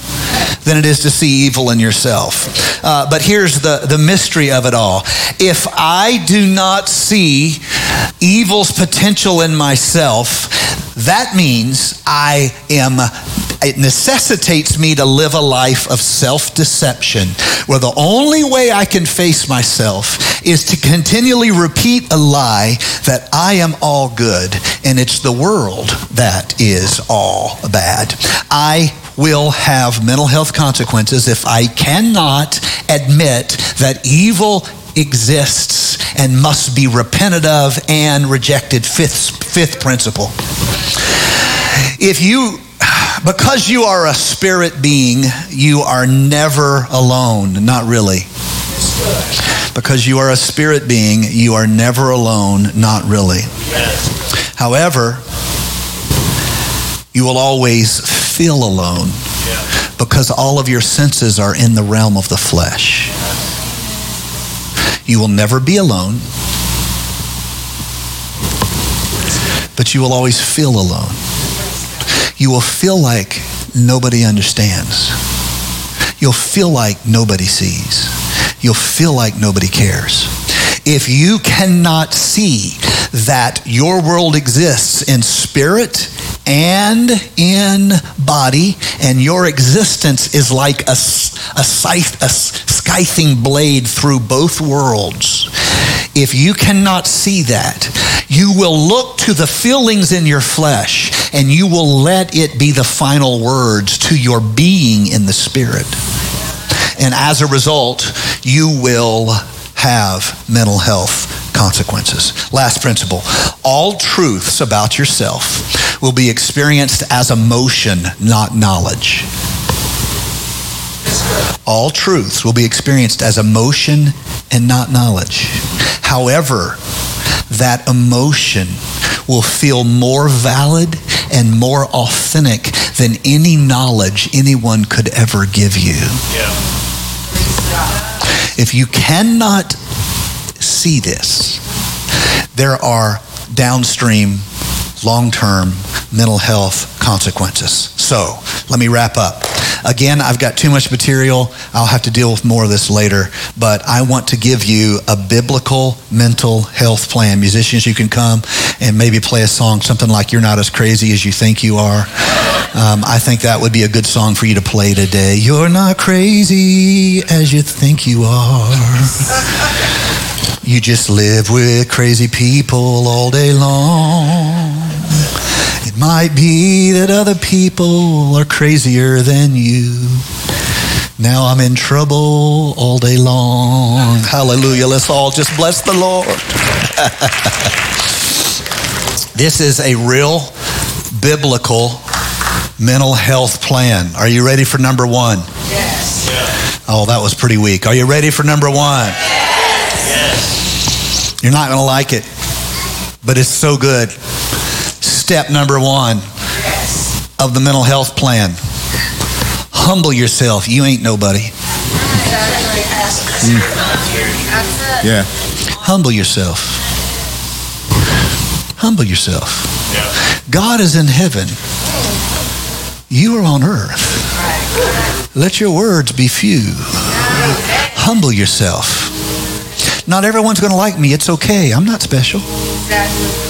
than it is to see evil in yourself. Uh, but here's the, the mystery of it all. If I do not see evil's potential in myself, that means I am it necessitates me to live a life of self deception where the only way I can face myself is to continually repeat a lie that I am all good and it's the world that is all bad. I will have mental health consequences if I cannot admit that evil exists and must be repented of and rejected. Fifth, fifth principle. If you because you are a spirit being, you are never alone. Not really. Because you are a spirit being, you are never alone. Not really. However, you will always feel alone because all of your senses are in the realm of the flesh. You will never be alone, but you will always feel alone you will feel like nobody understands. You'll feel like nobody sees. You'll feel like nobody cares. If you cannot see that your world exists in spirit and in body, and your existence is like a, a, scythe, a scything blade through both worlds, if you cannot see that, you will look to the feelings in your flesh and you will let it be the final words to your being in the spirit. And as a result, you will have mental health consequences. Last principle all truths about yourself will be experienced as emotion, not knowledge. All truths will be experienced as emotion and not knowledge. However, that emotion will feel more valid and more authentic than any knowledge anyone could ever give you. Yeah. If you cannot see this, there are downstream, long term mental health consequences. So let me wrap up. Again, I've got too much material. I'll have to deal with more of this later, but I want to give you a biblical mental health plan. Musicians, you can come and maybe play a song, something like You're Not As Crazy As You Think You Are. Um, I think that would be a good song for you to play today. You're not crazy as you think you are. You just live with crazy people all day long. It might be that other people are crazier than you. Now I'm in trouble all day long. Hallelujah. Let's all just bless the Lord. [laughs] this is a real biblical mental health plan. Are you ready for number one? Yes. Oh, that was pretty weak. Are you ready for number one? Yes. You're not going to like it, but it's so good step number one yes. of the mental health plan. Humble yourself. You ain't nobody. Mm. Yeah. Humble yourself. Humble yourself. Yeah. God is in heaven. You are on earth. Let your words be few. Humble yourself. Not everyone's going to like me. It's okay. I'm not special. Exactly.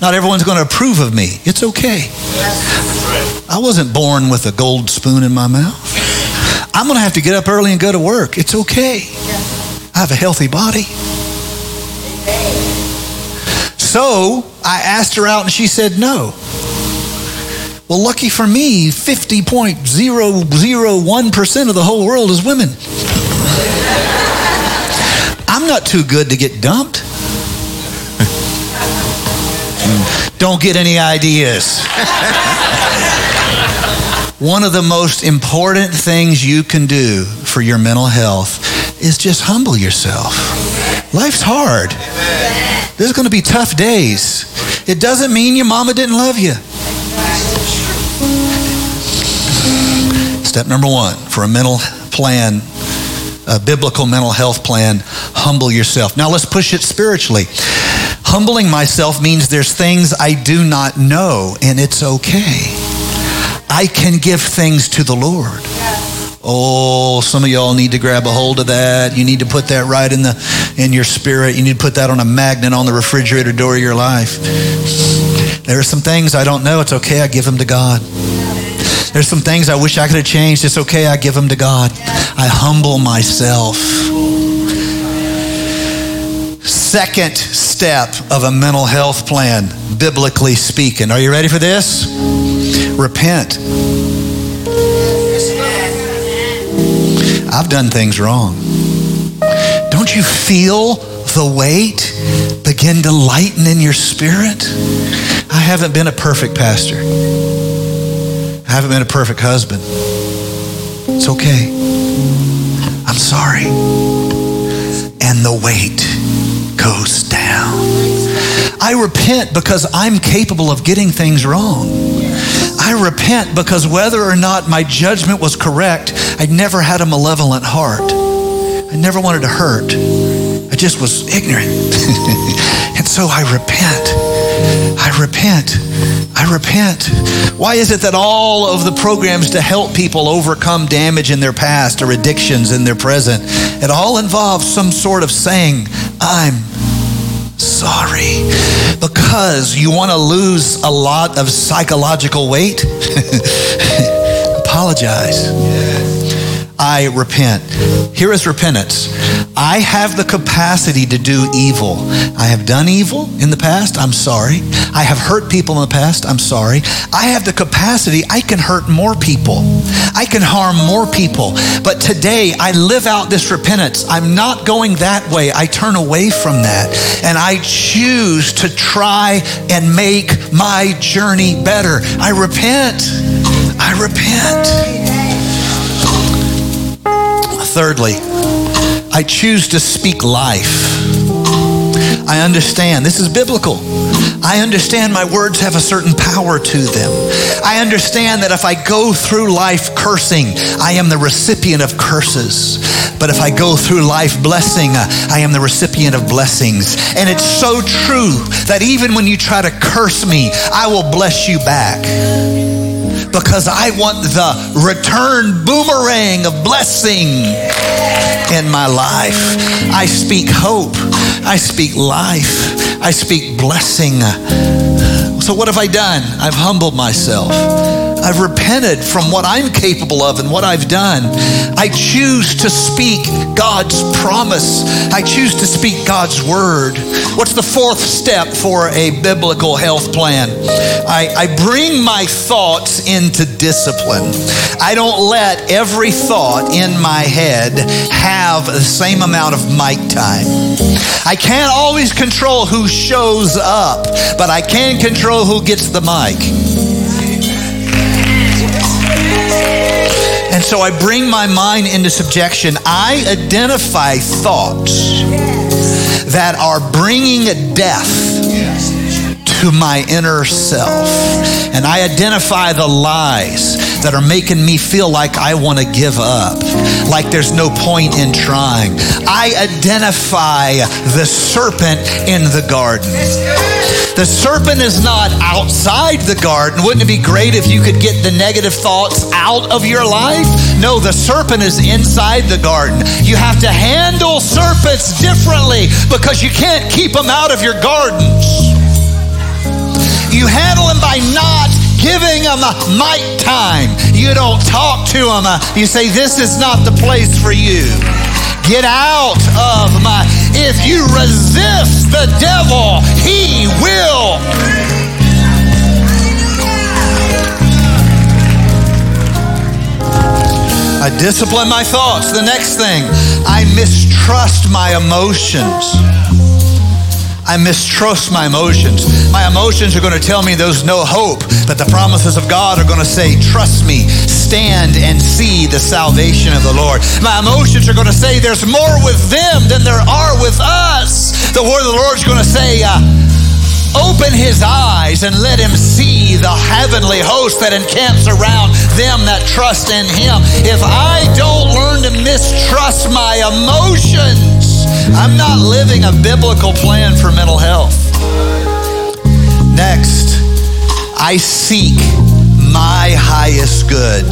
Not everyone's going to approve of me. It's okay. I wasn't born with a gold spoon in my mouth. I'm going to have to get up early and go to work. It's okay. I have a healthy body. So I asked her out and she said no. Well, lucky for me, 50.001% of the whole world is women. I'm not too good to get dumped. Don't get any ideas. One of the most important things you can do for your mental health is just humble yourself. Life's hard. There's going to be tough days. It doesn't mean your mama didn't love you. Step number one for a mental plan, a biblical mental health plan, humble yourself. Now let's push it spiritually. Humbling myself means there's things I do not know, and it's okay. I can give things to the Lord. Oh, some of y'all need to grab a hold of that. You need to put that right in the in your spirit. You need to put that on a magnet on the refrigerator door of your life. There are some things I don't know. It's okay. I give them to God. There's some things I wish I could have changed. It's okay. I give them to God. I humble myself. Second step of a mental health plan, biblically speaking. Are you ready for this? Repent. I've done things wrong. Don't you feel the weight begin to lighten in your spirit? I haven't been a perfect pastor. I haven't been a perfect husband. It's okay. I'm sorry. And the weight goes down. I repent because I'm capable of getting things wrong. I repent because whether or not my judgment was correct, I never had a malevolent heart. I never wanted to hurt. I just was ignorant. [laughs] and so I repent. I repent. I repent. Why is it that all of the programs to help people overcome damage in their past or addictions in their present, it all involves some sort of saying, I'm sorry. Because you want to lose a lot of psychological weight? [laughs] Apologize. I repent. Here is repentance. I have the capacity to do evil. I have done evil in the past. I'm sorry. I have hurt people in the past. I'm sorry. I have the capacity. I can hurt more people. I can harm more people. But today I live out this repentance. I'm not going that way. I turn away from that. And I choose to try and make my journey better. I repent. I repent. Thirdly, I choose to speak life. I understand. This is biblical. I understand my words have a certain power to them. I understand that if I go through life cursing, I am the recipient of curses. But if I go through life blessing, I am the recipient of blessings. And it's so true that even when you try to curse me, I will bless you back because I want the return boomerang of blessing in my life. I speak hope. I speak life. I speak blessing. So, what have I done? I've humbled myself. I've repented from what I'm capable of and what I've done. I choose to speak God's promise. I choose to speak God's word. What's the fourth step for a biblical health plan? I, I bring my thoughts into discipline. I don't let every thought in my head have the same amount of mic time. I can't always control who shows up, but I can control who gets the mic. And so I bring my mind into subjection. I identify thoughts that are bringing death to my inner self. And I identify the lies that are making me feel like I want to give up, like there's no point in trying. I identify the serpent in the garden. The serpent is not outside the garden. Wouldn't it be great if you could get the negative thoughts out of your life? No, the serpent is inside the garden. You have to handle serpents differently because you can't keep them out of your gardens. You handle them by not giving them a mic time. You don't talk to them. You say, This is not the place for you. Get out of my. If you resist the devil, he will. I discipline my thoughts. The next thing, I mistrust my emotions. I mistrust my emotions. My emotions are going to tell me there's no hope, but the promises of God are going to say, Trust me, stand and see the salvation of the Lord. My emotions are going to say, There's more with them than there are with us. The word of the Lord is going to say, uh, Open his eyes and let him see the heavenly host that encamps around them that trust in him. If I don't learn to mistrust my emotions, I'm not living a biblical plan for mental health. Next, I seek my highest good.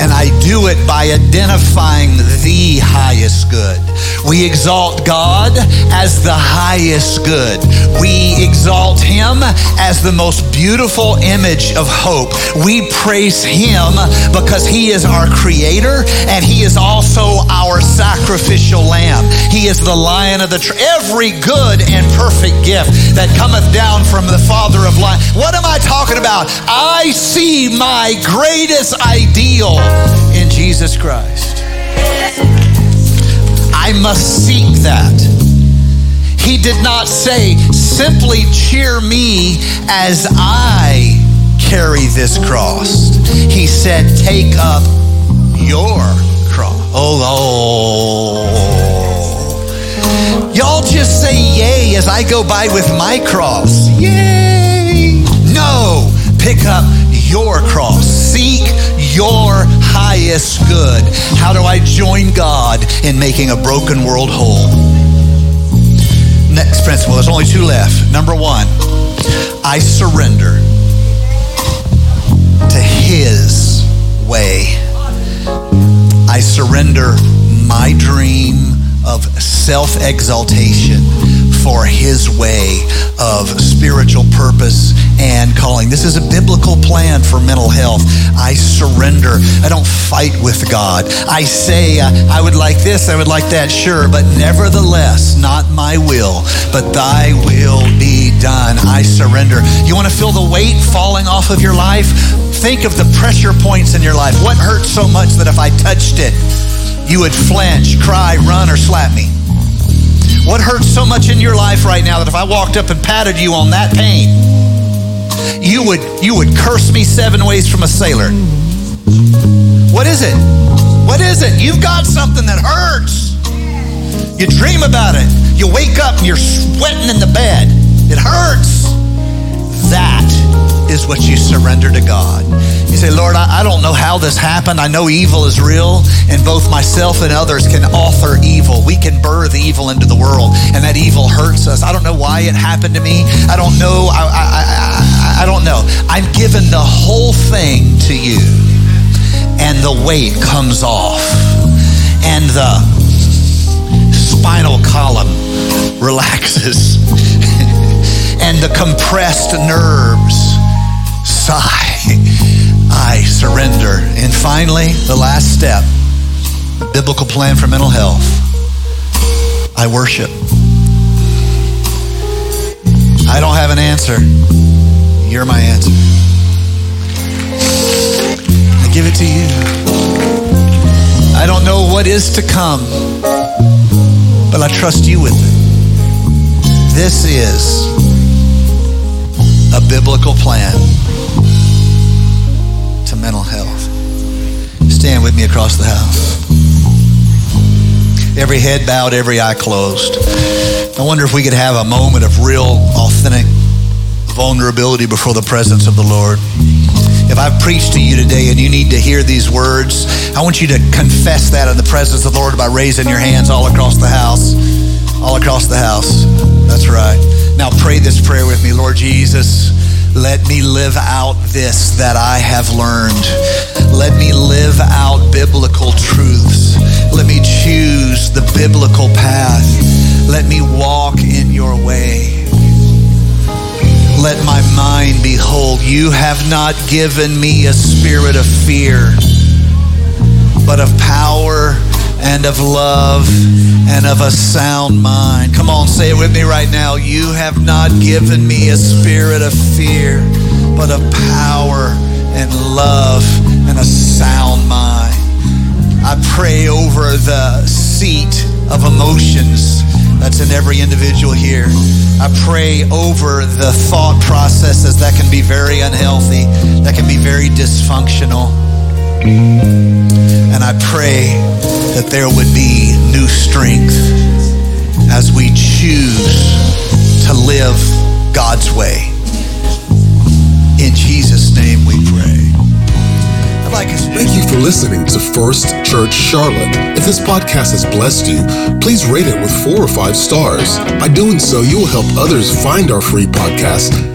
And I do it by identifying the highest good. We exalt God as the highest good. We exalt Him as the most beautiful image of hope. We praise Him because He is our Creator and He is also our sacrificial lamb. He is the lion of the tree. Every good and perfect gift that cometh down from the Father of light. What am I talking about? I see my greatest ideal in Jesus Christ. I must seek that. He did not say, simply cheer me as I carry this cross. He said, take up your cross. Oh, oh. Y'all just say yay as I go by with my cross. Yay. No, pick up your cross. Seek your highest good. How do I join God in making a broken world whole? Next principle, there's only two left. Number one, I surrender to His way. I surrender my dream of self exaltation for his way of spiritual purpose and calling. This is a biblical plan for mental health. I surrender. I don't fight with God. I say, uh, I would like this, I would like that, sure, but nevertheless, not my will, but thy will be done. I surrender. You want to feel the weight falling off of your life? Think of the pressure points in your life. What hurts so much that if I touched it, you would flinch, cry, run, or slap me? What hurts so much in your life right now that if I walked up and patted you on that pain, you would you would curse me seven ways from a sailor? What is it? What is it? You've got something that hurts. You dream about it. You wake up and you're sweating in the bed. It hurts. That is what you surrender to God. You say, Lord, I, I, don't know how this happened. I know evil is real, and both myself and others can author evil. We can birth evil into the world, and that evil hurts us. I don't know why it happened to me. I don't know. I, I, I don't know. I'm giving the whole thing to you, and the weight comes off, and the spinal column [laughs] relaxes, [laughs] and the compressed nerves sigh. I surrender. And finally, the last step biblical plan for mental health I worship. I don't have an answer. You're my answer. I give it to you. I don't know what is to come, but I trust you with it. This is a biblical plan mental health. Stand with me across the house. Every head bowed, every eye closed. I wonder if we could have a moment of real, authentic vulnerability before the presence of the Lord. If I've preached to you today and you need to hear these words, I want you to confess that in the presence of the Lord by raising your hands all across the house. All across the house. That's right. Now pray this prayer with me. Lord Jesus, let me live out this that I have learned. Let me live out biblical truths. Let me choose the biblical path. Let me walk in your way. Let my mind behold. You have not given me a spirit of fear, but of power and of love and of a sound mind. Come on, say it with me right now. You have not given me a spirit of fear, but of power and love and a sound mind. I pray over the seat of emotions that's in every individual here. I pray over the thought processes that can be very unhealthy, that can be very dysfunctional. And I pray that there would be new strength as we choose to live God's way. In Jesus' name we pray. Thank you for listening to First Church Charlotte. If this podcast has blessed you, please rate it with four or five stars. By doing so, you will help others find our free podcast